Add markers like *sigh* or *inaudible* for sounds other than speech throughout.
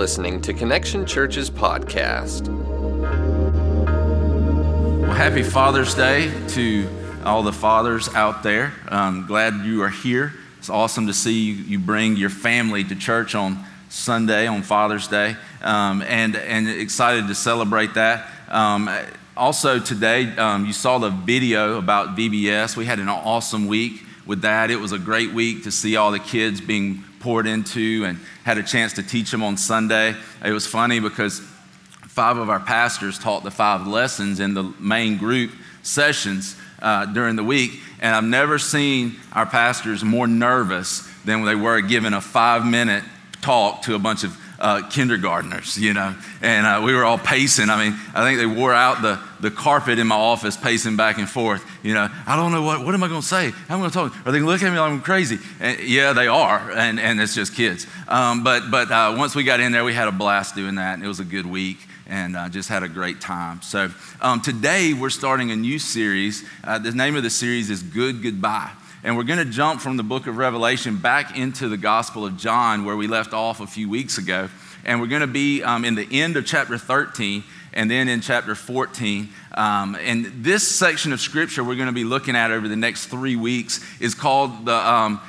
listening to Connection Church's podcast. Well, happy Father's Day to all the fathers out there. I'm glad you are here. It's awesome to see you, bring your family to church on Sunday, on Father's Day, um, and, and excited to celebrate that. Um, also, today, um, you saw the video about VBS. We had an awesome week with that. It was a great week to see all the kids being poured into and had a chance to teach them on Sunday. It was funny because five of our pastors taught the five lessons in the main group sessions uh, during the week. And I've never seen our pastors more nervous than they were giving a five minute talk to a bunch of uh, kindergartners, you know, and uh, we were all pacing. I mean, I think they wore out the, the carpet in my office, pacing back and forth. You know, I don't know what, what am I going to say? How am I going to talk? Are they going to look at me like I'm crazy? And, yeah, they are, and, and it's just kids. Um, but but uh, once we got in there, we had a blast doing that, and it was a good week and uh, just had a great time. So, um, today we're starting a new series. Uh, the name of the series is Good Goodbye. And we're going to jump from the book of Revelation back into the Gospel of John, where we left off a few weeks ago. And we're going to be um, in the end of chapter 13 and then in chapter 14. Um, and this section of scripture we're going to be looking at over the next three weeks is called the. Um,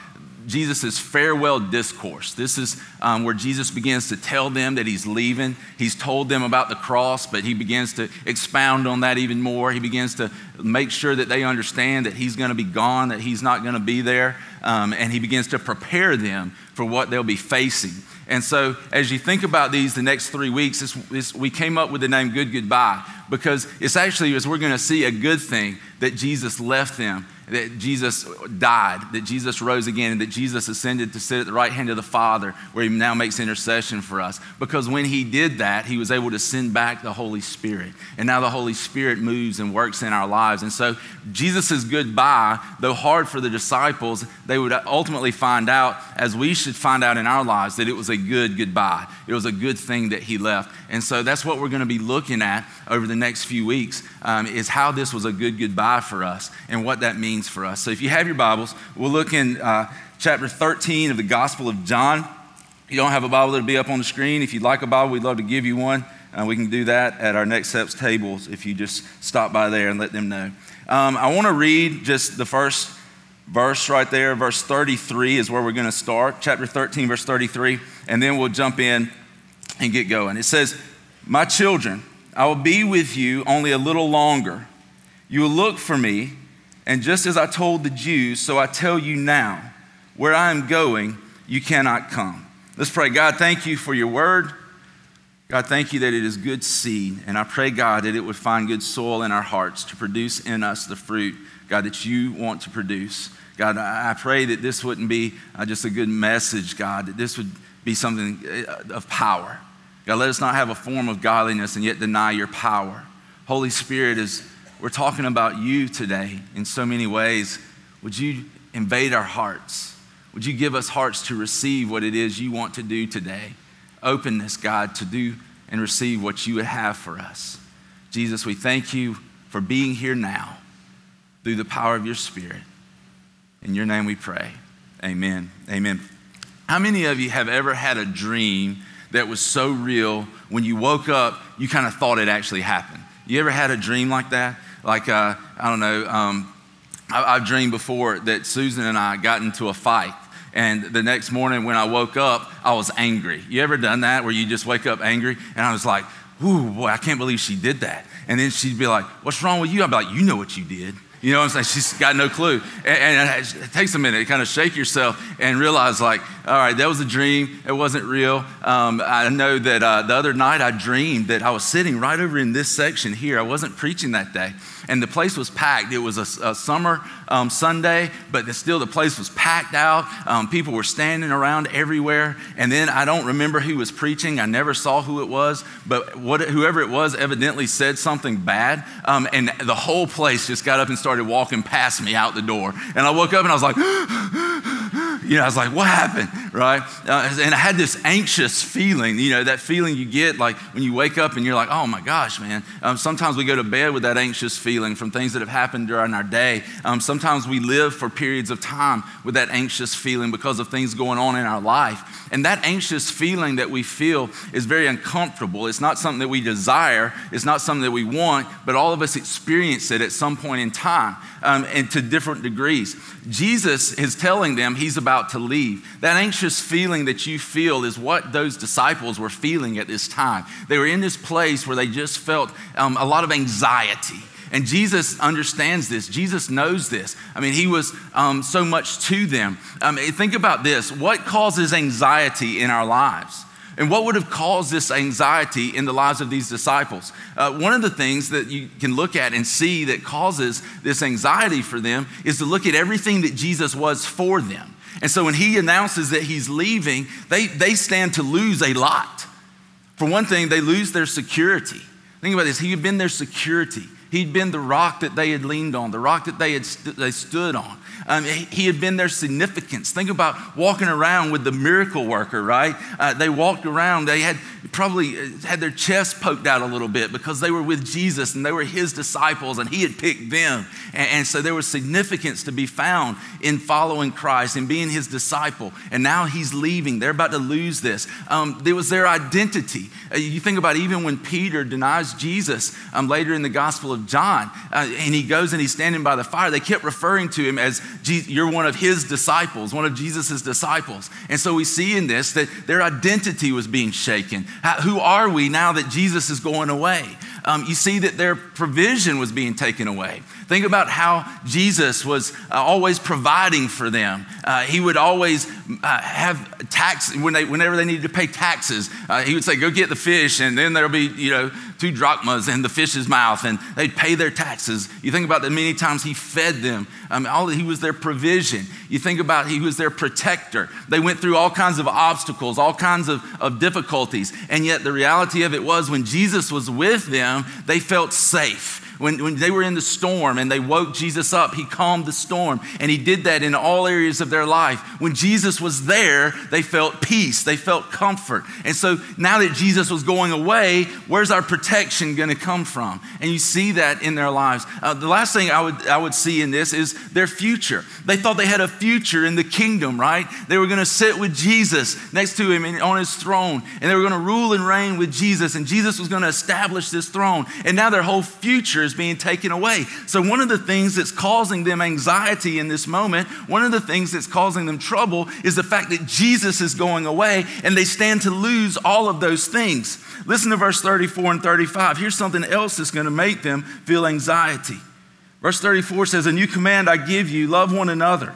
Jesus' farewell discourse. This is um, where Jesus begins to tell them that he's leaving. He's told them about the cross, but he begins to expound on that even more. He begins to make sure that they understand that he's going to be gone, that he's not going to be there, um, and he begins to prepare them for what they'll be facing. And so, as you think about these the next three weeks, it's, it's, we came up with the name Good Goodbye because it's actually, as we're going to see, a good thing that Jesus left them that Jesus died, that Jesus rose again, and that Jesus ascended to sit at the right hand of the Father, where he now makes intercession for us. Because when he did that, he was able to send back the Holy Spirit. And now the Holy Spirit moves and works in our lives. And so Jesus' goodbye, though hard for the disciples, they would ultimately find out, as we should find out in our lives, that it was a good goodbye. It was a good thing that he left. And so that's what we're going to be looking at over the next few weeks, um, is how this was a good goodbye for us and what that means for us. So if you have your Bibles, we'll look in uh, chapter 13 of the Gospel of John. If you don't have a Bible, it'll be up on the screen. If you'd like a Bible, we'd love to give you one. Uh, we can do that at our next steps tables if you just stop by there and let them know. Um, I want to read just the first verse right there. Verse 33 is where we're going to start. Chapter 13, verse 33. And then we'll jump in and get going. It says, My children, I will be with you only a little longer. You will look for me and just as I told the Jews, so I tell you now, where I am going, you cannot come. Let's pray. God, thank you for your word. God, thank you that it is good seed. And I pray, God, that it would find good soil in our hearts to produce in us the fruit, God, that you want to produce. God, I pray that this wouldn't be uh, just a good message, God, that this would be something uh, of power. God, let us not have a form of godliness and yet deny your power. Holy Spirit is we're talking about you today in so many ways. Would you invade our hearts? Would you give us hearts to receive what it is you want to do today? Openness, God, to do and receive what you would have for us. Jesus, we thank you for being here now through the power of your Spirit. In your name we pray. Amen. Amen. How many of you have ever had a dream that was so real when you woke up, you kind of thought it actually happened? You ever had a dream like that? Like, uh, I don't know, um, I, have dreamed before that Susan and I got into a fight. And the next morning when I woke up, I was angry. You ever done that where you just wake up angry? And I was like, ooh, boy, I can't believe she did that. And then she'd be like, what's wrong with you? I'd be like, you know what you did. You know what I'm saying? She's got no clue. And, and, it takes a minute to kind of shake yourself and realize, like, all right, that was a dream. It wasn't real. Um, I know that uh, the other night I dreamed that I was sitting right over in this section here. I wasn't preaching that day and the place was packed. It was a, a summer um, Sunday, but the, still the place was packed out. Um, people were standing around everywhere. And then I don't remember who was preaching. I never saw who it was, but what, whoever it was evidently said something bad. Um, and the whole place just got up and started walking past me out the door. And I woke up and I was like, *gasps* you know, I was like, what happened? Right? Uh, and I had this anxious feeling, you know, that feeling you get like when you wake up and you're like, oh my gosh, man. Um, sometimes we go to bed with that anxious feeling from things that have happened during our day. Um, sometimes we live for periods of time with that anxious feeling because of things going on in our life. And that anxious feeling that we feel is very uncomfortable. It's not something that we desire, it's not something that we want, but all of us experience it at some point in time um, and to different degrees. Jesus is telling them he's about to leave. That anxious feeling that you feel is what those disciples were feeling at this time. They were in this place where they just felt um, a lot of anxiety. And Jesus understands this. Jesus knows this. I mean, he was um, so much to them. Um, think about this what causes anxiety in our lives? And what would have caused this anxiety in the lives of these disciples? Uh, one of the things that you can look at and see that causes this anxiety for them is to look at everything that Jesus was for them. And so when he announces that he's leaving, they, they stand to lose a lot. For one thing, they lose their security. Think about this he had been their security. He'd been the rock that they had leaned on, the rock that they had st- they stood on. Um, he had been their significance. Think about walking around with the miracle worker, right? Uh, they walked around, they had probably uh, had their chest poked out a little bit because they were with Jesus and they were his disciples and he had picked them. And, and so there was significance to be found in following Christ and being his disciple. And now he's leaving. They're about to lose this. Um, there was their identity. Uh, you think about even when Peter denies Jesus um, later in the Gospel of John, uh, and he goes and he's standing by the fire, they kept referring to him as you're one of his disciples, one of Jesus's disciples. And so we see in this that their identity was being shaken. How, who are we now that Jesus is going away? Um, you see that their provision was being taken away. Think about how Jesus was uh, always providing for them. Uh, he would always uh, have tax when they, whenever they needed to pay taxes. Uh, he would say, "Go get the fish," and then there'll be you know two drachmas in the fish's mouth, and they'd pay their taxes. You think about the many times he fed them. Um, all, he was their provision. You think about he was their protector. They went through all kinds of obstacles, all kinds of, of difficulties, and yet the reality of it was when Jesus was with them, they felt safe when, when they were in the storm and they woke Jesus up, he calmed the storm. And he did that in all areas of their life. When Jesus was there, they felt peace, they felt comfort. And so now that Jesus was going away, where's our protection going to come from? And you see that in their lives. Uh, the last thing I would, I would see in this is their future. They thought they had a future in the kingdom, right? They were going to sit with Jesus next to him on his throne, and they were going to rule and reign with Jesus, and Jesus was going to establish this throne. And now their whole future is is being taken away. So, one of the things that's causing them anxiety in this moment, one of the things that's causing them trouble is the fact that Jesus is going away and they stand to lose all of those things. Listen to verse 34 and 35. Here's something else that's going to make them feel anxiety. Verse 34 says, A new command I give you love one another.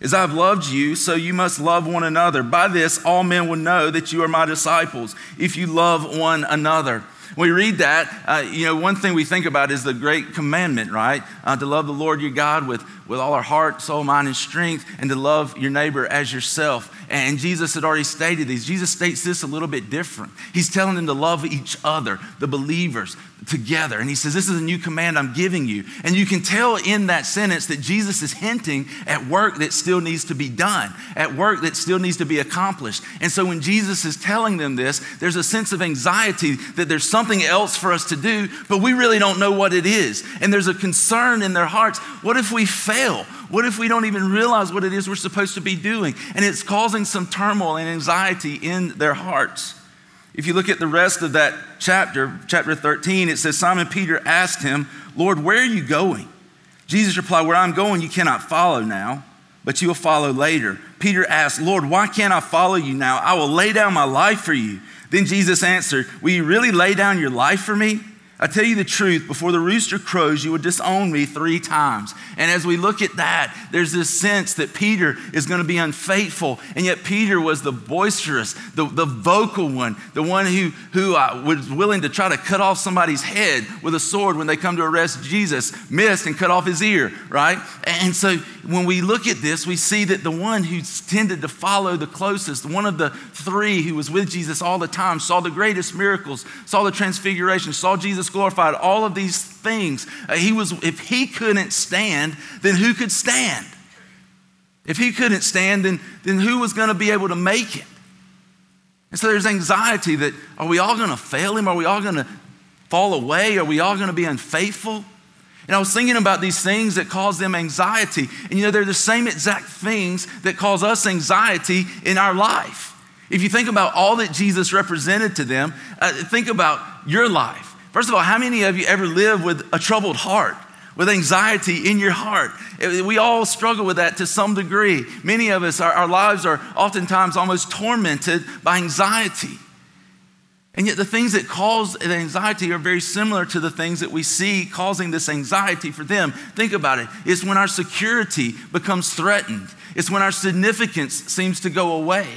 As I've loved you, so you must love one another. By this, all men will know that you are my disciples, if you love one another. We read that, uh, you know, one thing we think about is the great commandment, right? Uh, to love the Lord your God with, with all our heart, soul, mind, and strength, and to love your neighbor as yourself. And Jesus had already stated these. Jesus states this a little bit different. He's telling them to love each other, the believers, together. And he says, This is a new command I'm giving you. And you can tell in that sentence that Jesus is hinting at work that still needs to be done, at work that still needs to be accomplished. And so when Jesus is telling them this, there's a sense of anxiety that there's something else for us to do, but we really don't know what it is. And there's a concern in their hearts what if we fail? What if we don't even realize what it is we're supposed to be doing? And it's causing some turmoil and anxiety in their hearts. If you look at the rest of that chapter, chapter 13, it says Simon Peter asked him, Lord, where are you going? Jesus replied, Where I'm going, you cannot follow now, but you will follow later. Peter asked, Lord, why can't I follow you now? I will lay down my life for you. Then Jesus answered, Will you really lay down your life for me? I tell you the truth, before the rooster crows, you would disown me three times. And as we look at that, there's this sense that Peter is going to be unfaithful. And yet, Peter was the boisterous, the, the vocal one, the one who, who uh, was willing to try to cut off somebody's head with a sword when they come to arrest Jesus, missed and cut off his ear, right? And so, when we look at this, we see that the one who tended to follow the closest, one of the three who was with Jesus all the time, saw the greatest miracles, saw the transfiguration, saw Jesus Glorified, all of these things. Uh, he was, if he couldn't stand, then who could stand? If he couldn't stand, then, then who was going to be able to make it? And so there's anxiety that are we all going to fail him? Are we all going to fall away? Are we all going to be unfaithful? And I was thinking about these things that cause them anxiety. And you know, they're the same exact things that cause us anxiety in our life. If you think about all that Jesus represented to them, uh, think about your life. First of all, how many of you ever live with a troubled heart? with anxiety in your heart. We all struggle with that to some degree. Many of us, our, our, lives are oftentimes almost tormented by anxiety. And yet, the things that cause anxiety are very similar to the things that we see causing this anxiety for them. Think about it. It's when our security becomes threatened, it's when our significance seems to go away.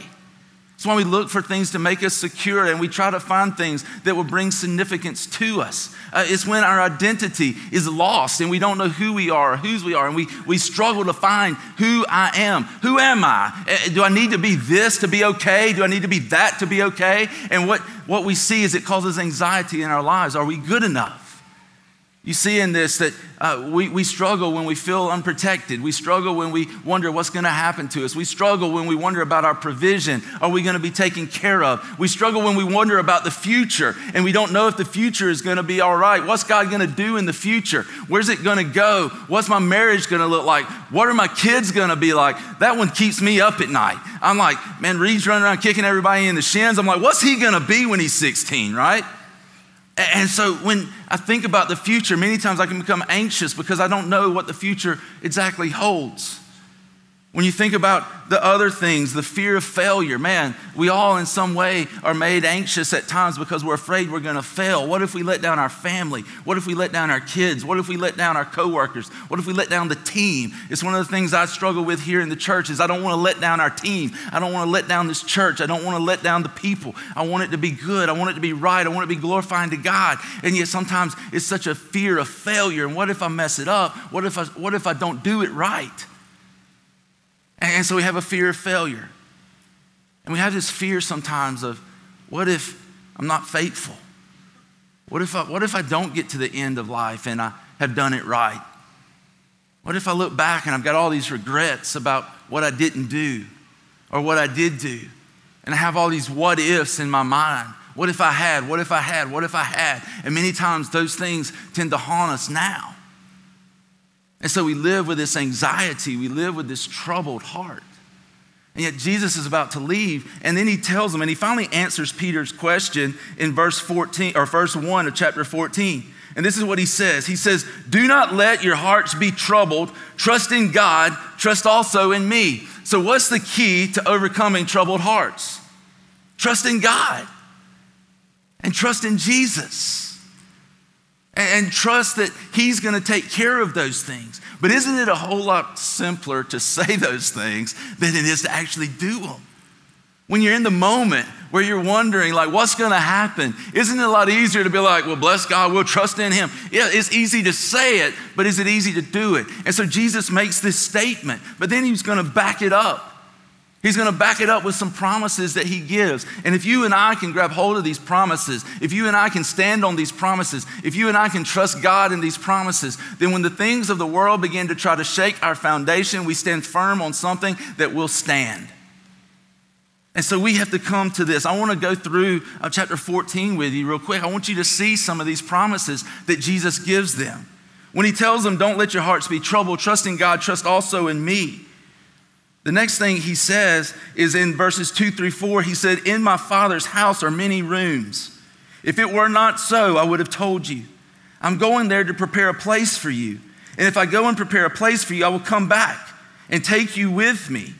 That's why we look for things to make us secure and we try to find things that will bring significance to us. Uh, it's when our identity is lost and we don't know who we are or whose we are, and we, we struggle to find who I am. Who am I? Uh, do I need to be this to be okay? Do I need to be that to be okay? And what, what we see is it causes anxiety in our lives. Are we good enough? You see in this that uh, we, we struggle when we feel unprotected. We struggle when we wonder what's going to happen to us. We struggle when we wonder about our provision. Are we going to be taken care of? We struggle when we wonder about the future and we don't know if the future is going to be all right. What's God going to do in the future? Where's it going to go? What's my marriage going to look like? What are my kids going to be like? That one keeps me up at night. I'm like, man, Reed's running around kicking everybody in the shins. I'm like, what's he going to be when he's 16, right? And so when I think about the future, many times I can become anxious because I don't know what the future exactly holds. When you think about the other things, the fear of failure, man, we all in some way are made anxious at times because we're afraid we're going to fail. What if we let down our family? What if we let down our kids? What if we let down our coworkers? What if we let down the team? It's one of the things I struggle with here in the church is I don't want to let down our team. I don't want to let down this church. I don't want to let down the people. I want it to be good. I want it to be right. I want it to be glorifying to God. And yet sometimes it's such a fear of failure. And what if I mess it up? What if I, what if I don't do it right? And so we have a fear of failure. And we have this fear sometimes of what if I'm not faithful? What if I, what if I don't get to the end of life and I have done it right? What if I look back and I've got all these regrets about what I didn't do or what I did do? And I have all these what ifs in my mind. What if I had? What if I had? What if I had? And many times those things tend to haunt us now. And so we live with this anxiety, we live with this troubled heart. And yet Jesus is about to leave, and then he tells them, and he finally answers Peter's question in verse 14 or verse 1 of chapter 14. And this is what he says. He says, Do not let your hearts be troubled. Trust in God, trust also in me. So, what's the key to overcoming troubled hearts? Trust in God and trust in Jesus and trust that He's going to take care of those things. But isn't it a whole lot simpler to *laughs* say those things than it is to actually do them? When you're in the moment where you're wondering, like, what's going to happen? Isn't it a lot easier to be like, well, bless God, we'll trust in Him? Yeah, it's easy to say it, but is it easy to do it? And so Jesus makes this statement, but then He's going to back it up. He's going to back it up with some promises that he gives. And if you and I can grab hold of these promises, if you and I can stand on these promises, if you and I can trust God in these promises, then when the things of the world begin to try to shake our foundation, we stand firm on something that will stand. And so we have to come to this. I want to go through uh, chapter 14 with you real quick. I want you to see some of these promises that Jesus gives them. When he tells them, Don't let your hearts be troubled, trust in God, trust also in me. The next thing he says is in verses 2 through 4, he said, In my father's house are many rooms. If it were not so, I would have told you. I'm going there to prepare a place for you. And if I go and prepare a place for you, I will come back and take you with me,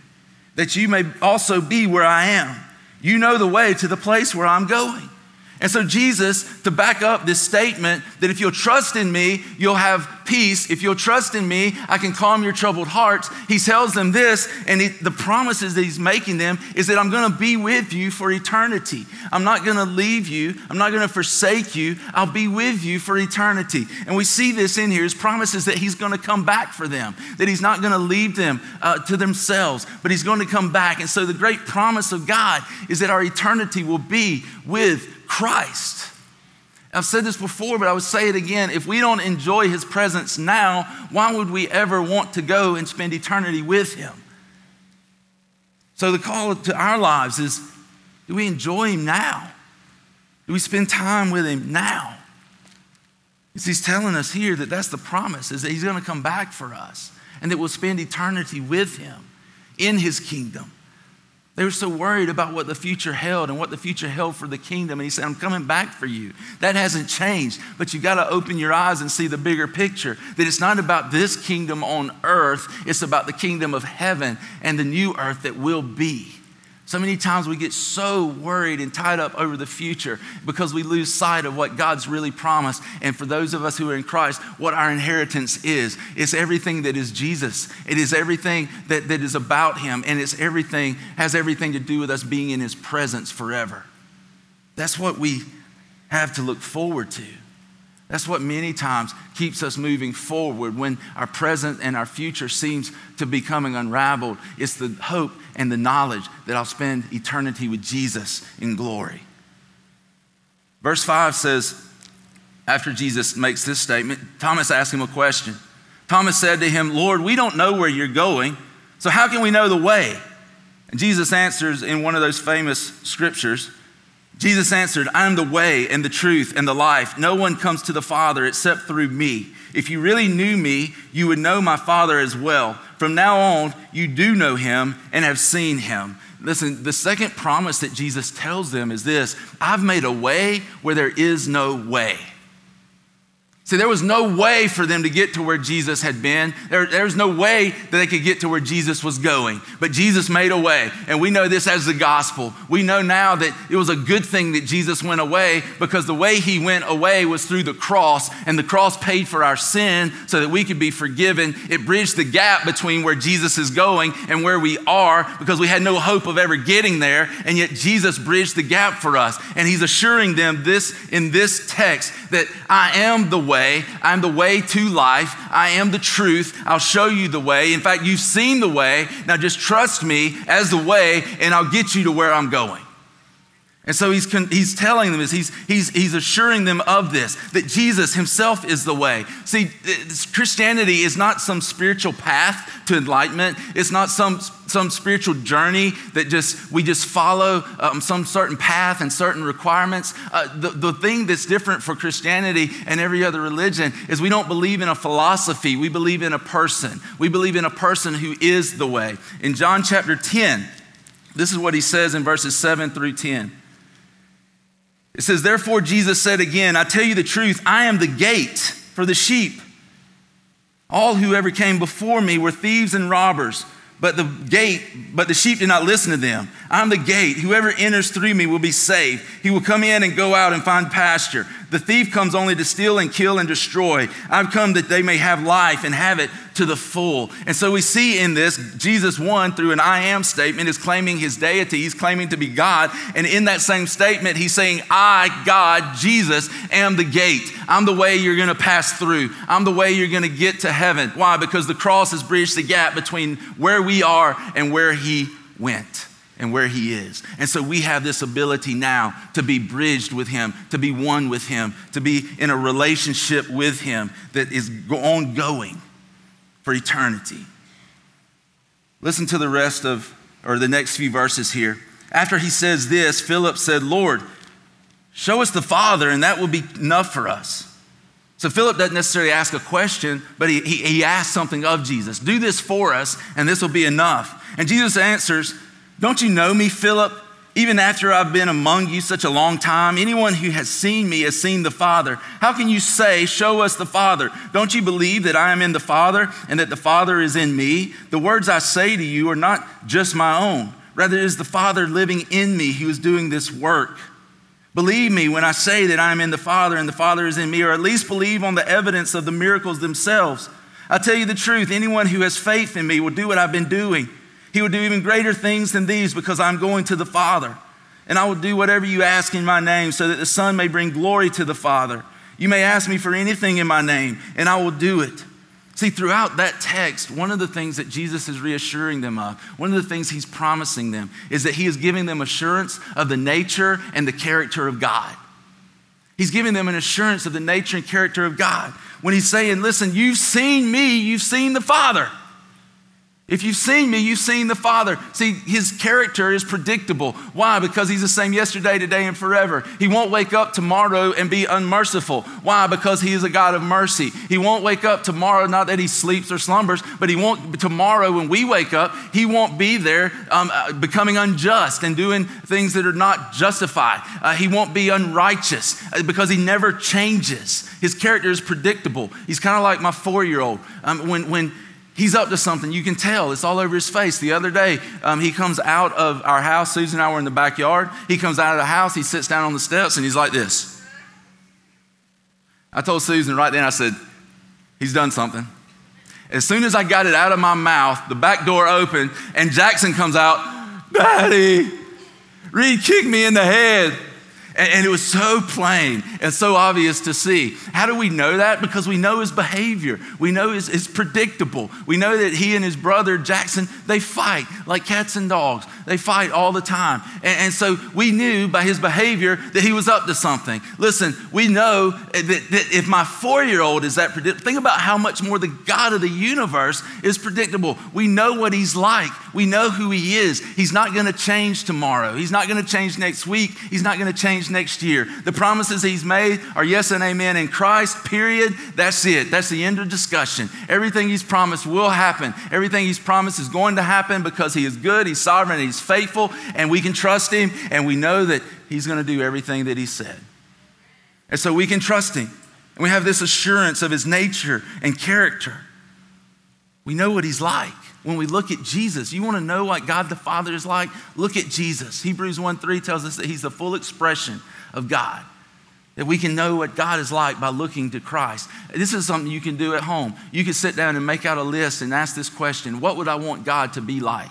that you may also be where I am. You know the way to the place where I'm going. And so, Jesus, to back up this statement that if you'll trust in me, you'll have peace. If you'll trust in me, I can calm your troubled hearts. He tells them this, and he, the promises that he's making them is that I'm going to be with you for eternity. I'm not going to leave you, I'm not going to forsake you. I'll be with you for eternity. And we see this in here his promises that he's going to come back for them, that he's not going to leave them uh, to themselves, but he's going to come back. And so, the great promise of God is that our eternity will be with Christ. I've said this before, but I would say it again. If we don't enjoy his presence now, why would we ever want to go and spend eternity with him? So the call to our lives is do we enjoy him now? Do we spend time with him now? Because He's telling us here that that's the promise, is that he's going to come back for us and that we'll spend eternity with him in his kingdom. They were so worried about what the future held and what the future held for the kingdom. And he said, I'm coming back for you. That hasn't changed, but you've got to open your eyes and see the bigger picture that it's not about this kingdom on earth, it's about the kingdom of heaven and the new earth that will be. So many times we get so worried and tied up over the future because we lose sight of what God's really promised. And for those of us who are in Christ, what our inheritance is it's everything that is Jesus. It is everything that, that is about Him, and it's everything, has everything to do with us being in His presence forever. That's what we have to look forward to. That's what many times keeps us moving forward when our present and our future seems to be coming unraveled. It's the hope and the knowledge that I'll spend eternity with Jesus in glory. Verse 5 says, after Jesus makes this statement, Thomas asks him a question. Thomas said to him, Lord, we don't know where you're going, so how can we know the way? And Jesus answers in one of those famous scriptures Jesus answered, I am the way and the truth and the life. No one comes to the Father except through me. If you really knew me, you would know my Father as well. From now on, you do know him and have seen him. Listen, the second promise that Jesus tells them is this I've made a way where there is no way. See, there was no way for them to get to where Jesus had been. There, there, was no way that they could get to where Jesus was going. But Jesus made a way. And we know this as the gospel. We know now that it was a good thing that Jesus went away because the way he went away was through the cross. And the cross paid for our sin so that we could be forgiven. It bridged the gap between where Jesus is going and where we are because we had no hope of ever getting there. And yet Jesus bridged the gap for us. And he's assuring them this in this text that I am the way way. I'm the way to life. I am the truth. I'll show you the way. In fact, you've seen the way. Now just trust me as the way, and I'll get you to where I'm going. And so he's, he's telling them he's, he's, he's assuring them of this, that Jesus himself is the way. See, Christianity is not some spiritual path to enlightenment, it's not some, some spiritual journey that just we just follow um, some certain path and certain requirements. Uh, the, the thing that's different for Christianity and every other religion is we don't believe in a philosophy, we believe in a person. We believe in a person who is the way. In John chapter 10, this is what he says in verses 7 through 10. It says, Therefore, Jesus said again, I tell you the truth, I am the gate for the sheep. All who ever came before me were thieves and robbers, but the gate, but the sheep did not listen to them. I'm the gate. Whoever enters through me will be saved. He will come in and go out and find pasture. The thief comes only to steal and kill and destroy. I've come that they may have life and have it to the full. And so we see in this, Jesus, one, through an I am statement, is claiming his deity. He's claiming to be God. And in that same statement, he's saying, I, God, Jesus, am the gate. I'm the way you're going to pass through. I'm the way you're going to get to heaven. Why? Because the cross has bridged the gap between where we are and where he went and where He is. And so we have this ability now to be bridged with Him, to be one with Him, to be in a relationship with Him that is ongoing for eternity. Listen to the rest of, or the next few verses here. After he says this, Philip said, Lord, show us the Father, and that will be enough for us. So Philip doesn't necessarily ask a question, but he, he, he asks something of Jesus. Do this for us, and this will be enough. And Jesus answers, don't you know me, Philip? Even after I've been among you such a long time, anyone who has seen me has seen the Father. How can you say, Show us the Father? Don't you believe that I am in the Father and that the Father is in me? The words I say to you are not just my own. Rather, it is the Father living in me who is doing this work. Believe me when I say that I am in the Father and the Father is in me, or at least believe on the evidence of the miracles themselves. I tell you the truth anyone who has faith in me will do what I've been doing. He will do even greater things than these because I'm going to the Father. And I will do whatever you ask in my name so that the Son may bring glory to the Father. You may ask me for anything in my name, and I will do it. See, throughout that text, one of the things that Jesus is reassuring them of, one of the things he's promising them, is that he is giving them assurance of the nature and the character of God. He's giving them an assurance of the nature and character of God. When he's saying, Listen, you've seen me, you've seen the Father. If you've seen me, you've seen the Father. See, his character is predictable. Why? Because he's the same yesterday, today, and forever. He won't wake up tomorrow and be unmerciful. Why? Because he is a God of mercy. He won't wake up tomorrow, not that he sleeps or slumbers, but he won't, tomorrow when we wake up, he won't be there um, uh, becoming unjust and doing things that are not justified. Uh, he won't be unrighteous uh, because he never changes. His character is predictable. He's kind of like my four year old. Um, when, when, He's up to something. You can tell. It's all over his face. The other day, um, he comes out of our house. Susan and I were in the backyard. He comes out of the house. He sits down on the steps and he's like this. I told Susan right then, I said, He's done something. As soon as I got it out of my mouth, the back door opened and Jackson comes out, Daddy, Reed kicked me in the head. And, and, it was so plain and so obvious to see. How do we know that? Because we know his behavior. We know his, it's predictable. We know that he and his brother Jackson, they fight like cats and dogs. They fight all the time. And, and so we knew by his behavior that he was up to something. Listen, we know that, that if my four year old is that predictable, think about how much more the God of the universe is predictable. We know what he's like, we know who he is. He's not going to change tomorrow, he's not going to change next week, he's not going to change change next year. The promises he's made are yes and amen in Christ, period. That's it. That's the end of discussion. Everything he's promised will happen. Everything he's promised is going to happen because he is good, he's sovereign, he's faithful, and we can trust him, and we know that he's going to do everything that he said. And so we can trust him. And we have this assurance of his nature and character. We know what he's like when we look at Jesus. You want to know what God the Father is like? Look at Jesus. Hebrews 1 3 tells us that he's the full expression of God. That we can know what God is like by looking to Christ. This is something you can do at home. You can sit down and make out a list and ask this question What would I want God to be like?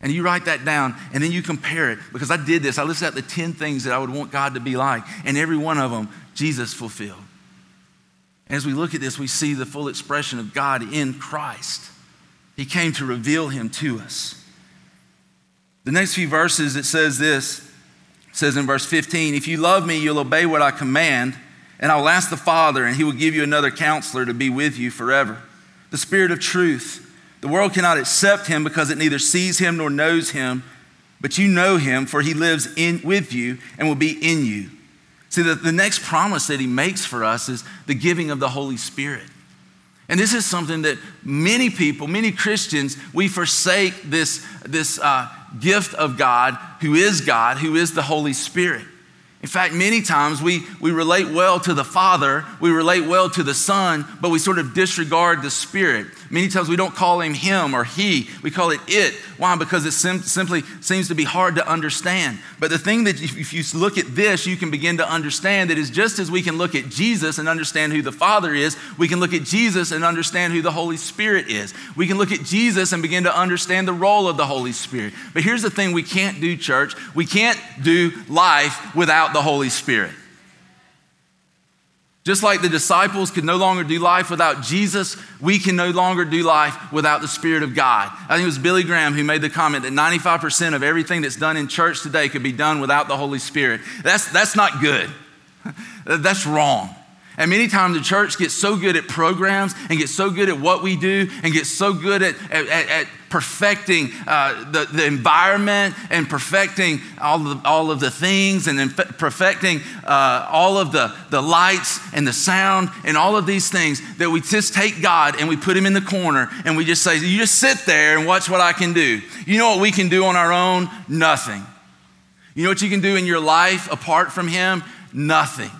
And you write that down and then you compare it because I did this. I listed out the 10 things that I would want God to be like, and every one of them, Jesus fulfilled. As we look at this, we see the full expression of God in Christ. He came to reveal him to us. The next few verses, it says this. It says in verse 15, If you love me, you'll obey what I command, and I'll ask the Father, and he will give you another counselor to be with you forever. The Spirit of truth. The world cannot accept him because it neither sees him nor knows him, but you know him, for he lives in, with you and will be in you. See, the, the next promise that he makes for us is the giving of the Holy Spirit. And this is something that many people, many Christians, we forsake this, this uh, gift of God, who is God, who is the Holy Spirit. In fact, many times we, we relate well to the Father, we relate well to the Son, but we sort of disregard the Spirit. Many times we don't call him him or he, we call it it. Why? Because it sim- simply seems to be hard to understand. But the thing that if you look at this, you can begin to understand that is just as we can look at Jesus and understand who the Father is, we can look at Jesus and understand who the Holy Spirit is. We can look at Jesus and begin to understand the role of the Holy Spirit. But here's the thing we can't do, church. We can't do life without without the Holy Spirit. Just like the disciples could no longer do life without Jesus, we can no longer do life without the Spirit of God. I think it was Billy Graham who made the comment that 95% of everything that's done in church today could be done without the Holy Spirit. That's, that's not good. *laughs* that's wrong. And many times the church gets so good at programs and gets so good at what we do and gets so good at, at, at perfecting uh, the, the environment and perfecting all of, all of the things and then perfecting uh, all of the, the lights and the sound and all of these things that we just take God and we put him in the corner and we just say, You just sit there and watch what I can do. You know what we can do on our own? Nothing. You know what you can do in your life apart from him? Nothing.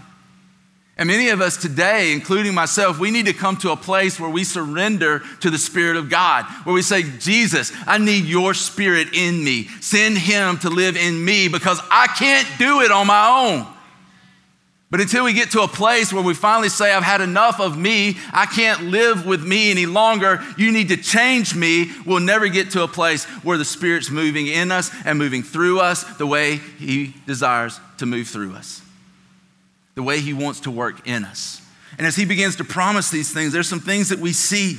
And many of us today, including myself, we need to come to a place where we surrender to the Spirit of God, where we say, Jesus, I need your Spirit in me. Send Him to live in me because I can't do it on my own. But until we get to a place where we finally say, I've had enough of me, I can't live with me any longer, you need to change me, we'll never get to a place where the Spirit's moving in us and moving through us the way He desires to move through us the way He wants to work in us. And as He begins to promise these things, there's some things that we see.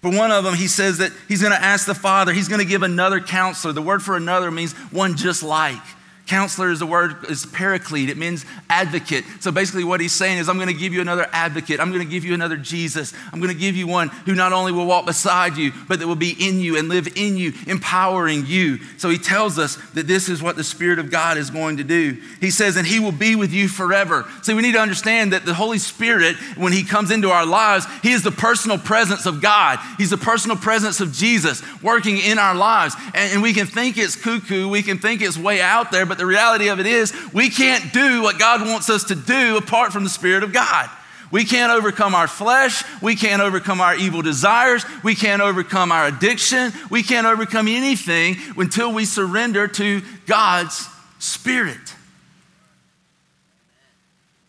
For one of them, He says that He's going to ask the Father, He's going to give another counselor. The word for another means one just like. Counselor is the word is paraclete. It means advocate. So basically, what he's saying is, I'm going to give you another advocate. I'm going to give you another Jesus. I'm going to give you one who not only will walk beside you, but that will be in you and live in you, empowering you. So he tells us that this is what the Spirit of God is going to do. He says, and he will be with you forever. So we need to understand that the Holy Spirit, when he comes into our lives, he is the personal presence of God. He's the personal presence of Jesus working in our lives. And, and we can think it's cuckoo, we can think it's way out there, but the reality of it is, we can't do what God wants us to do apart from the Spirit of God. We can't overcome our flesh. We can't overcome our evil desires. We can't overcome our addiction. We can't overcome anything until we surrender to God's Spirit.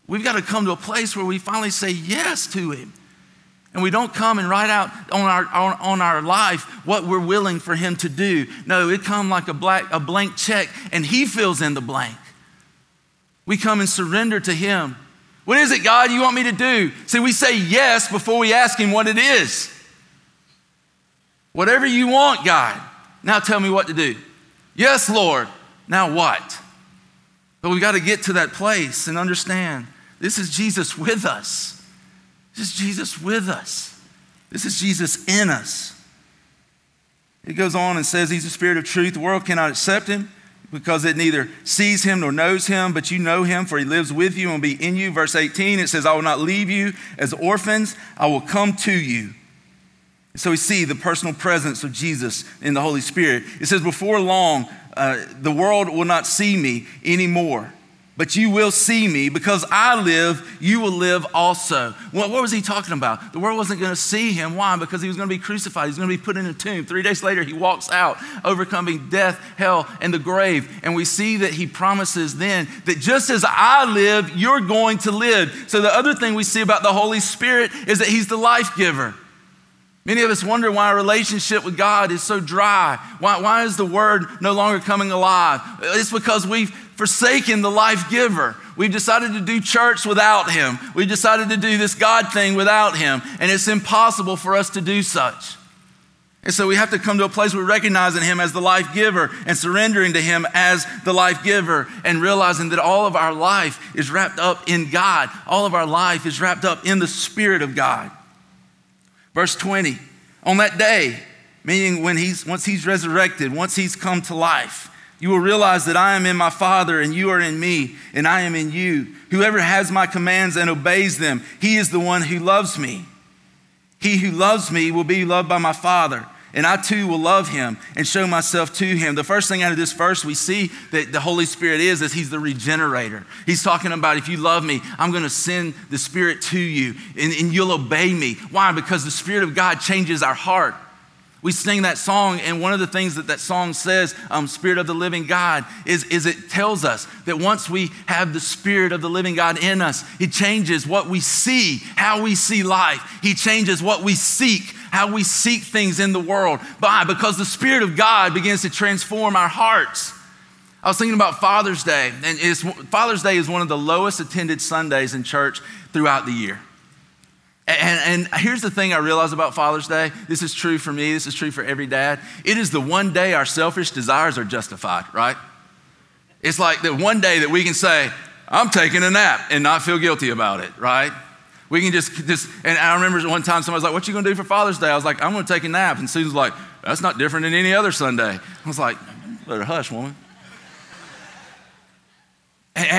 We've got to come to a place where we finally say yes to Him. And we don't come and write out on our, on, on, our life what we're willing for Him to do. No, it comes like a, black, a blank check, and He fills in the blank. We come and surrender to Him. What is it, God, you want me to do? See, we say yes before we ask Him what it is. Whatever you want, God, now tell me what to do. Yes, Lord, now what? But we've got to get to that place and understand this is Jesus with us. This is Jesus with us. This is Jesus in us. It goes on and says he's the spirit of truth. The world cannot accept him because it neither sees him nor knows him, but you know him, for he lives with you and will be in you. Verse 18, it says, I will not leave you as orphans, I will come to you. So we see the personal presence of Jesus in the Holy Spirit. It says, Before long, uh, the world will not see me anymore but you will see me because I live, you will live also. What, what was he talking about? The world wasn't going to see him. Why? Because he was going to be crucified. He's going to be put in a tomb. Three days later, he walks out, overcoming death, hell, and the grave. And we see that he promises then that just as I live, you're going to live. So the other thing we see about the Holy Spirit is that he's the life giver. Many of us wonder why our relationship with God is so dry. Why, why is the word no longer coming alive? It's because we've forsaken the life giver. We've decided to do church without him. We've decided to do this God thing without him, and it's impossible for us to do such. And so we have to come to a place where we're recognizing him as the life giver and surrendering to him as the life giver and realizing that all of our life is wrapped up in God. All of our life is wrapped up in the Spirit of God. Verse 20, on that day, meaning when he's, once he's resurrected, once he's come to life, you will realize that I am in my Father and you are in me and I am in you. Whoever has my commands and obeys them, he is the one who loves me. He who loves me will be loved by my Father, and I too will love him and show myself to him. The first thing out of this verse we see that the Holy Spirit is, is he's the regenerator. He's talking about if you love me, I'm going to send the Spirit to you and, and you'll obey me. Why? Because the Spirit of God changes our heart. We sing that song, and one of the things that that song says, um, Spirit of the living God, is, is it tells us that once we have the Spirit of the living God in us, He changes what we see, how we see life. He changes what we seek, how we seek things in the world. Why? Because the Spirit of God begins to transform our hearts. I was thinking about Father's Day, and Father's Day is one of the lowest attended Sundays in church throughout the year. And, and, here's the thing I realize about Father's Day. This is true for me, this is true for every dad. It is the one day our selfish desires are justified, right? It's like the one day that we can say, I'm taking a nap and not feel guilty about it, right? We can just, just and I remember one time somebody was like, What you gonna do for Father's Day? I was like, I'm gonna take a nap. And Susan's like, That's not different than any other Sunday. I was like, Better hush, woman.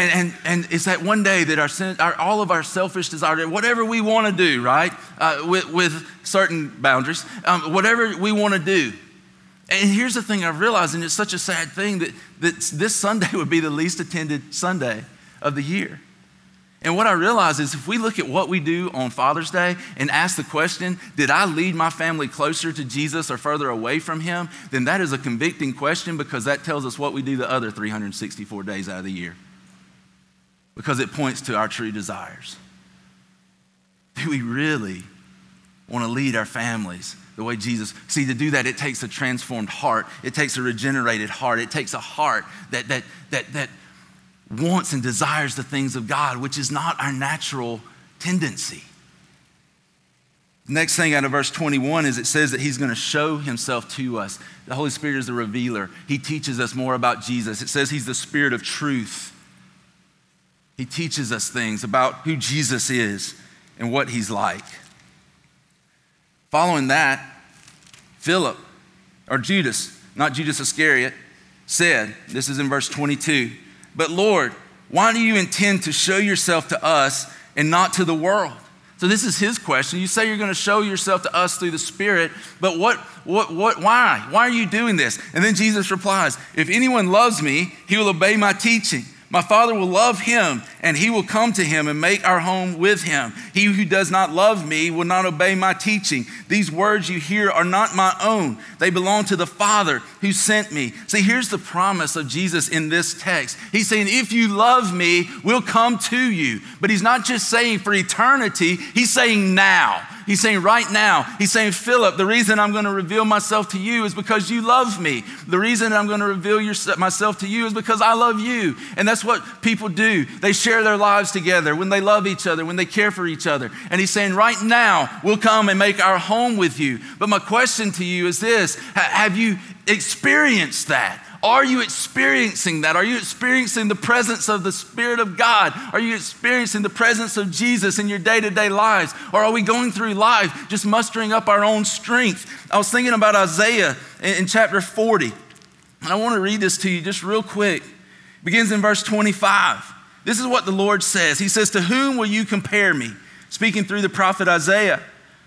And, and, and it's that one day that our, our all of our selfish desires, whatever we want to do, right, uh, with, with certain boundaries, um, whatever we want to do. And here's the thing I've realized, and it's such a sad thing that, that this Sunday *laughs* would be the least attended Sunday of the year. And what I realize is if we look at what we do on Father's Day and ask the question, did I lead my family closer to Jesus or further away from him? Then that is a convicting question because that tells us what we do the other 364 days out of the year because it points to our true desires. Do we really want to lead our families the way Jesus? See, to do that, it takes a transformed heart. It takes a regenerated heart. It takes a heart that, that, that, that wants and desires the things of God, which is not our natural tendency. Next thing out of verse 21 is it says that he's going to show himself to us. The Holy Spirit is the revealer. He teaches us more about Jesus. It says he's the spirit of truth. He teaches us things about who Jesus is and what he's like. Following that, Philip, or Judas, not Judas Iscariot, said, this is in verse 22, but Lord, why do you intend to show yourself to us and not to the world? So this is his question. You say you're going to show yourself to us through the Spirit, but what, what, what, why? Why are you doing this? And then Jesus replies, If anyone loves me, he will obey my teaching. My Father will love him, and he will come to him and make our home with him. He who does not love me will not obey my teaching. These words you hear are not my own, they belong to the Father who sent me. See, here's the promise of Jesus in this text. He's saying, If you love me, we'll come to you. But he's not just saying for eternity, he's saying now. He's saying right now, he's saying, Philip, the reason I'm going to reveal myself to you is because you love me. The reason I'm going to reveal myself to you is because I love you. And that's what people do. They share their lives together when they love each other, when they care for each other. And he's saying, right now, we'll come and make our home with you. But my question to you is this Have you experienced that? Are you experiencing that? Are you experiencing the presence of the Spirit of God? Are you experiencing the presence of Jesus in your day to day lives? Or are we going through life just mustering up our own strength? I was thinking about Isaiah in, in chapter 40, and I want to read this to you just real quick. It begins in verse 25. This is what the Lord says He says, To whom will you compare me? Speaking through the prophet Isaiah.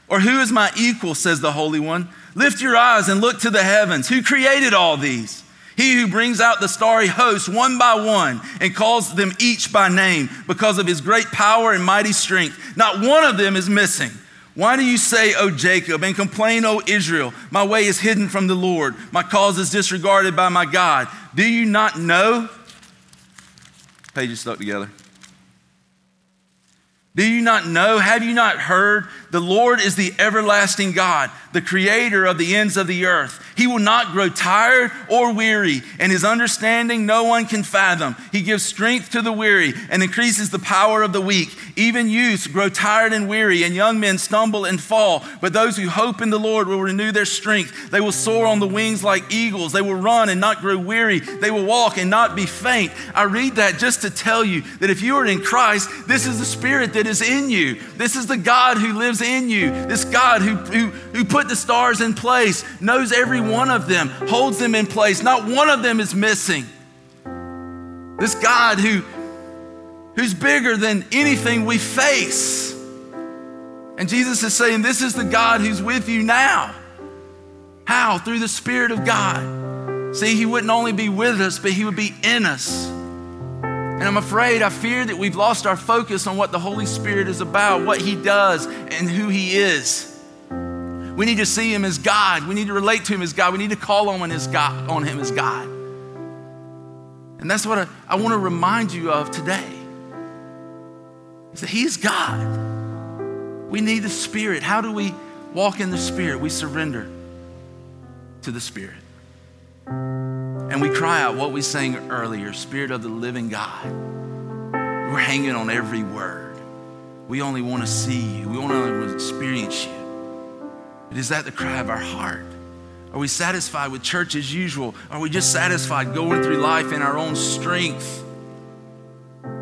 Or who is my equal, says the Holy One? Lift your eyes and look to the heavens. Who created all these? He who brings out the starry host one by one and calls them each by name because of his great power and mighty strength. Not one of them is missing. Why do you say, O Jacob, and complain, O Israel? My way is hidden from the Lord, my cause is disregarded by my God. Do you not know? Pages stuck together. Do you not know? Have you not heard? The Lord is the everlasting God, the creator of the ends of the earth. He will not grow tired or weary, and his understanding no one can fathom. He gives strength to the weary and increases the power of the weak. Even youths grow tired and weary, and young men stumble and fall. But those who hope in the Lord will renew their strength. They will soar on the wings like eagles. They will run and not grow weary. They will walk and not be faint. I read that just to tell you that if you are in Christ, this is the Spirit that is in you. This is the God who lives in you. This God who, who, who put the stars in place, knows every one of them, holds them in place. Not one of them is missing. This God who, who's bigger than anything we face. And Jesus is saying, This is the God who's with you now. How? Through the Spirit of God. See, He wouldn't only be with us, but He would be in us. And I'm afraid, I fear that we've lost our focus on what the Holy Spirit is about, what He does, and who He is. We need to see Him as God. We need to relate to Him as God. We need to call on Him as God. On him as God. And that's what I, I want to remind you of today. Is that He's God. We need the Spirit. How do we walk in the Spirit? We surrender to the Spirit. And we cry out what we sang earlier Spirit of the living God. We're hanging on every word. We only want to see you, we only want to experience you. But is that the cry of our heart? Are we satisfied with church as usual? Are we just satisfied going through life in our own strength?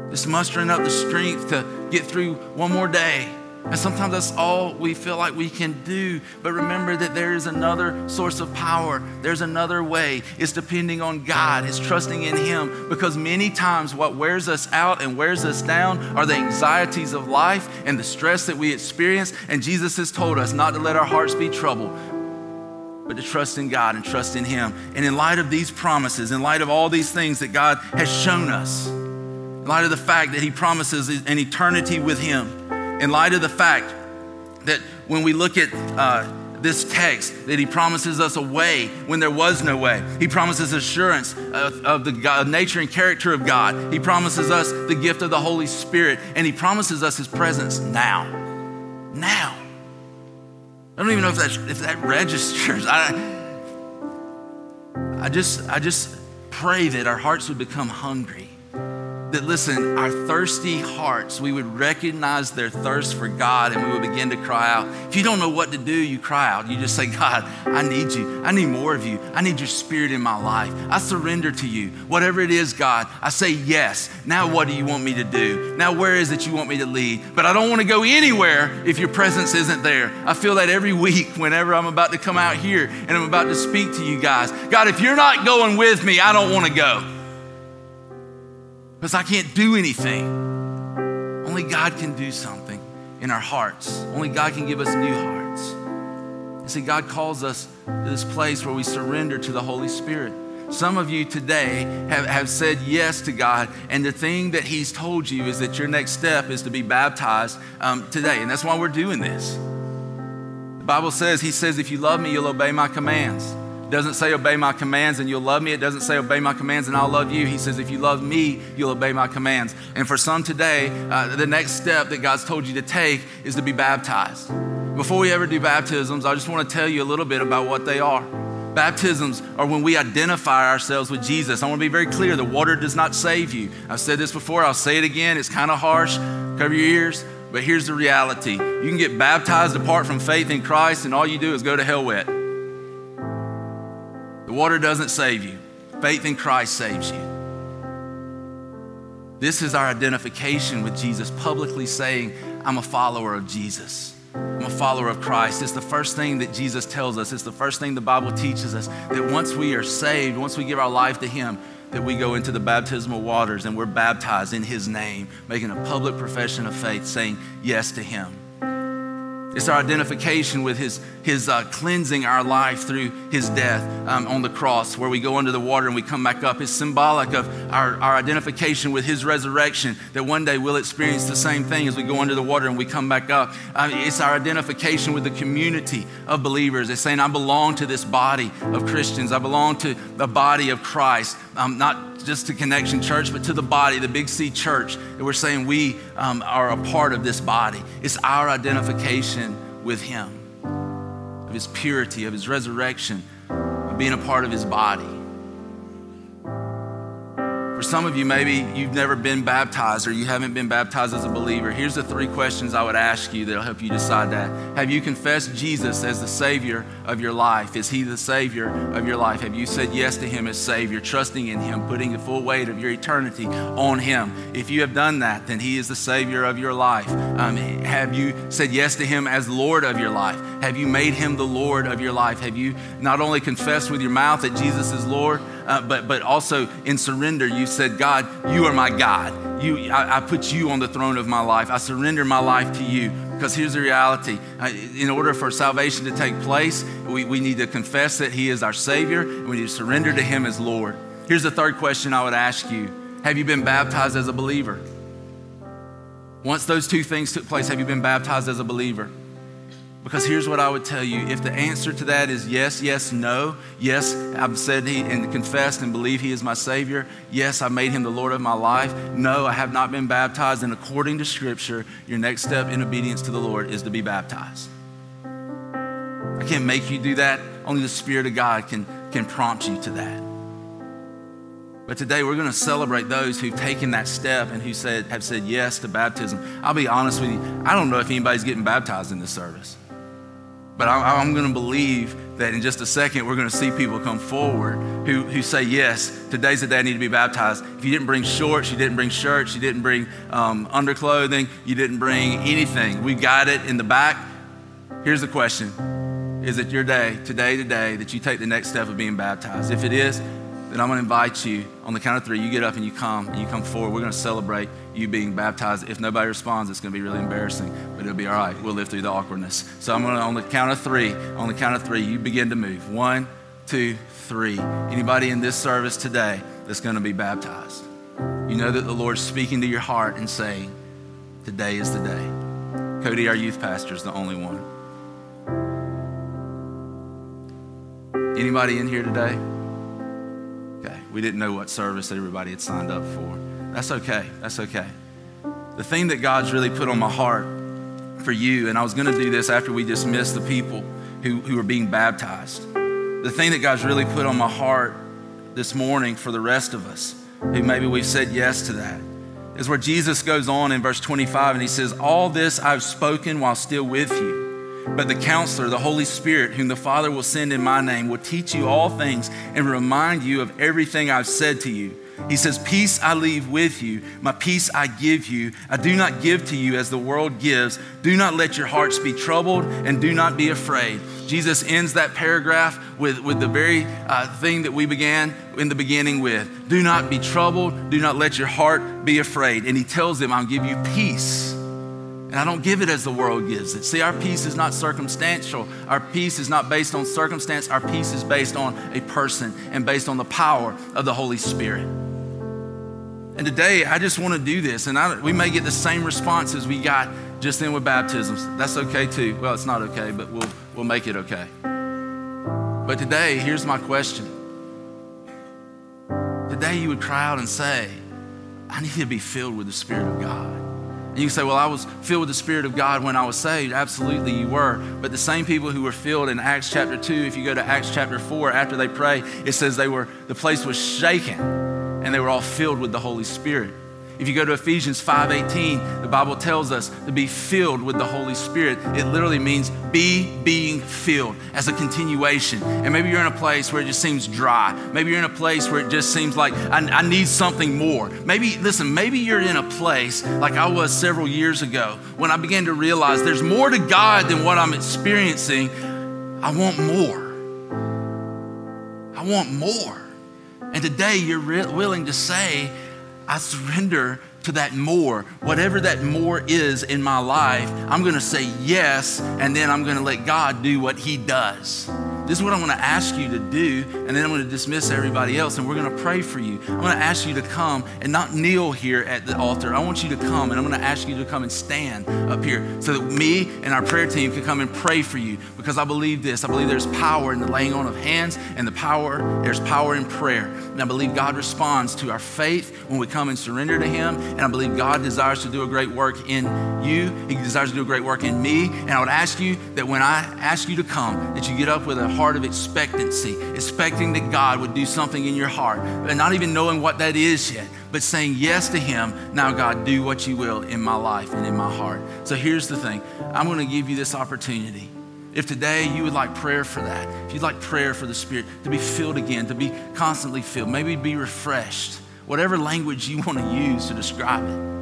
Just mustering up the strength to get through one more day. And sometimes that's all we feel like we can do. But remember that there is another source of power. There's another way. It's depending on God, it's trusting in Him. Because many times what wears us out and wears us down are the anxieties of life and the stress that we experience. And Jesus has told us not to let our hearts be troubled, but to trust in God and trust in Him. And in light of these promises, in light of all these things that God has shown us, in light of the fact that He promises an eternity with Him, in light of the fact that when we look at uh, this text, that he promises us a way when there was no way. He promises assurance of, of the God, nature and character of God. He promises us the gift of the Holy Spirit, and he promises us his presence now. Now. I don't even know if that, if that registers. *laughs* I, I, just, I just pray that our hearts would become hungry that listen, our thirsty hearts, we would recognize their thirst for God and we would begin to cry out. If you don't know what to do, you cry out. You just say, God, I need you. I need more of you. I need your spirit in my life. I surrender to you. Whatever it is, God, I say yes. Now, what do you want me to do? Now, where is it you want me to lead? But I don't want to go anywhere if your presence isn't there. I feel that every week whenever I'm about to come out here and I'm about to speak to you guys. God, if you're not going with me, I don't want to go because I can't do anything. Only God can do something in our hearts. Only God can give us new hearts. You see, God calls us to this place where we surrender to the Holy Spirit. Some of you today have, have said yes to God, and the thing that He's told you is that your next step is to be baptized um, today. And that's why we're doing this. The Bible says, He says, if you love me, you'll obey my commands. It doesn't say obey my commands and you'll love me. It doesn't say obey my commands and I'll love you. He says if you love me, you'll obey my commands. And for some today, uh, the next step that God's told you to take is to be baptized. Before we ever do baptisms, I just want to tell you a little bit about what they are. Baptisms are when we identify ourselves with Jesus. I want to be very clear the water does not save you. I've said this before, I'll say it again. It's kind of harsh. Cover your ears. But here's the reality you can get baptized apart from faith in Christ, and all you do is go to hell wet. Water doesn't save you, faith in Christ saves you. This is our identification with Jesus, publicly saying, I'm a follower of Jesus. I'm a follower of Christ. It's the first thing that Jesus tells us. It's the first thing the Bible teaches us that once we are saved, once we give our life to Him, that we go into the baptismal waters and we're baptized in His name, making a public profession of faith, saying yes to Him. It's our identification with His, his uh, cleansing our life through His death um, on the cross, where we go under the water and we come back up. It's symbolic of our, our identification with His resurrection, that one day we'll experience the same thing as we go under the water and we come back up. Uh, it's our identification with the community of believers. It's saying, I belong to this body of Christians, I belong to the body of Christ, um, not just to Connection Church, but to the body, the Big C Church. And we're saying we um, are a part of this body. It's our identification with Him, of His purity, of His resurrection, of being a part of His body. For some of you, maybe you've never been baptized or you haven't been baptized as a believer. Here's the three questions I would ask you that'll help you decide that. Have you confessed Jesus as the Savior of your life? Is He the Savior of your life? Have you said yes to Him as Savior, trusting in Him, putting the full weight of your eternity on Him? If you have done that, then He is the Savior of your life. Um, have you said yes to Him as Lord of your life? Have you made Him the Lord of your life? Have you not only confessed with your mouth that Jesus is Lord, uh, but, but also in surrender, you said, God, you are my God. You, I, I, put you on the throne of my life. I surrender my life to you. Because here's the reality in order for salvation to take place, we, we need to confess that He is our Savior, and we need to surrender to Him as Lord. Here's the third question I would ask you Have you been baptized as a believer? Once those two things took place, have you been baptized as a believer? Because here's what I would tell you if the answer to that is yes, yes, no, yes, I've said he and confessed and believe he is my Savior, yes, I made him the Lord of my life, no, I have not been baptized, and according to Scripture, your next step in obedience to the Lord is to be baptized. I can't make you do that, only the Spirit of God can, can prompt you to that. But today we're going to celebrate those who've taken that step and who said, have said yes to baptism. I'll be honest with you, I don't know if anybody's getting baptized in this service. But I'm going to believe that in just a second, we're going to see people come forward who, who say, Yes, today's the day I need to be baptized. If you didn't bring shorts, you didn't bring shirts, you didn't bring um, underclothing, you didn't bring anything, we got it in the back. Here's the question Is it your day, today, today, that you take the next step of being baptized? If it is, then I'm going to invite you on the count of three. You get up and you come and you come forward. We're going to celebrate you being baptized. If nobody responds, it's going to be really embarrassing, but it'll be all right. We'll live through the awkwardness. So I'm going to, on the count of three, on the count of three, you begin to move. One, two, three. Anybody in this service today that's going to be baptized? You know that the Lord's speaking to your heart and saying, Today is the day. Cody, our youth pastor, is the only one. Anybody in here today? We didn't know what service everybody had signed up for. That's okay. That's okay. The thing that God's really put on my heart for you, and I was going to do this after we dismissed the people who, who were being baptized. The thing that God's really put on my heart this morning for the rest of us, who maybe we've said yes to that, is where Jesus goes on in verse 25 and he says, All this I've spoken while still with you. But the counselor, the Holy Spirit, whom the Father will send in my name, will teach you all things and remind you of everything I've said to you. He says, Peace I leave with you, my peace I give you. I do not give to you as the world gives. Do not let your hearts be troubled and do not be afraid. Jesus ends that paragraph with, with the very uh, thing that we began in the beginning with. Do not be troubled, do not let your heart be afraid. And he tells them, I'll give you peace. And I don't give it as the world gives it. See, our peace is not circumstantial. Our peace is not based on circumstance. Our peace is based on a person and based on the power of the Holy Spirit. And today, I just want to do this. And I, we may get the same response as we got just then with baptisms. That's okay too. Well, it's not okay, but we'll, we'll make it okay. But today, here's my question. Today, you would cry out and say, I need to be filled with the Spirit of God. And you can say, Well, I was filled with the Spirit of God when I was saved. Absolutely, you were. But the same people who were filled in Acts chapter 2, if you go to Acts chapter 4, after they pray, it says they were, the place was shaken and they were all filled with the Holy Spirit. If you go to Ephesians 5:18, the Bible tells us to be filled with the Holy Spirit. It literally means be being filled as a continuation. And maybe you're in a place where it just seems dry. Maybe you're in a place where it just seems like I, I need something more. Maybe, listen, maybe you're in a place like I was several years ago when I began to realize there's more to God than what I'm experiencing. I want more. I want more. And today you're re- willing to say, I surrender to that more. Whatever that more is in my life, I'm going to say yes, and then I'm going to let God do what He does. This is what I'm going to ask you to do, and then I'm going to dismiss everybody else, and we're going to pray for you. I'm going to ask you to come and not kneel here at the altar. I want you to come, and I'm going to ask you to come and stand up here so that me and our prayer team can come and pray for you because I believe this. I believe there's power in the laying on of hands, and the power, there's power in prayer. And I believe God responds to our faith when we come and surrender to Him, and I believe God desires to do a great work in you. He desires to do a great work in me, and I would ask you that when I ask you to come, that you get up with a heart of expectancy, expecting that God would do something in your heart, and not even knowing what that is yet, but saying yes to Him. Now, God, do what you will in my life and in my heart. So here's the thing I'm going to give you this opportunity. If today you would like prayer for that, if you'd like prayer for the Spirit to be filled again, to be constantly filled, maybe be refreshed, whatever language you want to use to describe it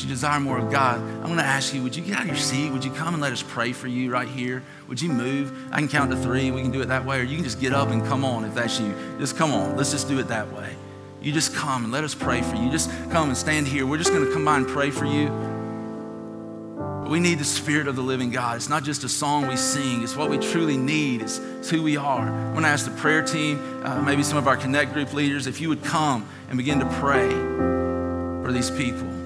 you desire more of God, I'm going to ask you, would you get out of your seat? Would you come and let us pray for you right here? Would you move? I can count to three we can do it that way, or you can just get up and come on if that's you. Just come on. Let's just do it that way. You just come and let us pray for you. Just come and stand here. We're just going to come by and pray for you. we need the Spirit of the living God. It's not just a song we sing, it's what we truly need, it's, it's who we are. I'm going to ask the prayer team, uh, maybe some of our Connect group leaders, if you would come and begin to pray for these people.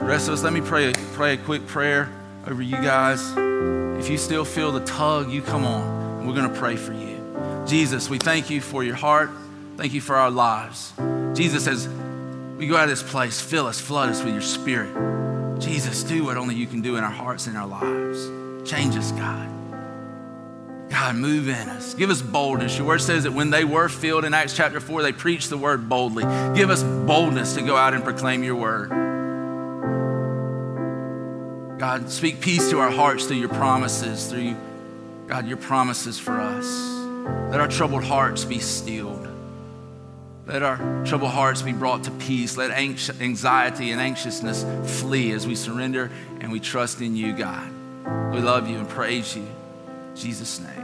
The rest of us, let me pray, pray a quick prayer over you guys. If you still feel the tug, you come on, we're going to pray for you. Jesus, we thank you for your heart. Thank you for our lives. Jesus, as we go out of this place, fill us, flood us with your spirit. Jesus, do what only you can do in our hearts and our lives. Change us, God. God, move in us. Give us boldness. Your word says that when they were filled in Acts chapter 4, they preached the word boldly. Give us boldness to go out and proclaim your word. God, speak peace to our hearts through your promises, through, God, your promises for us. Let our troubled hearts be stilled. Let our troubled hearts be brought to peace. Let anxiety and anxiousness flee as we surrender and we trust in you, God. We love you and praise you. In Jesus' name.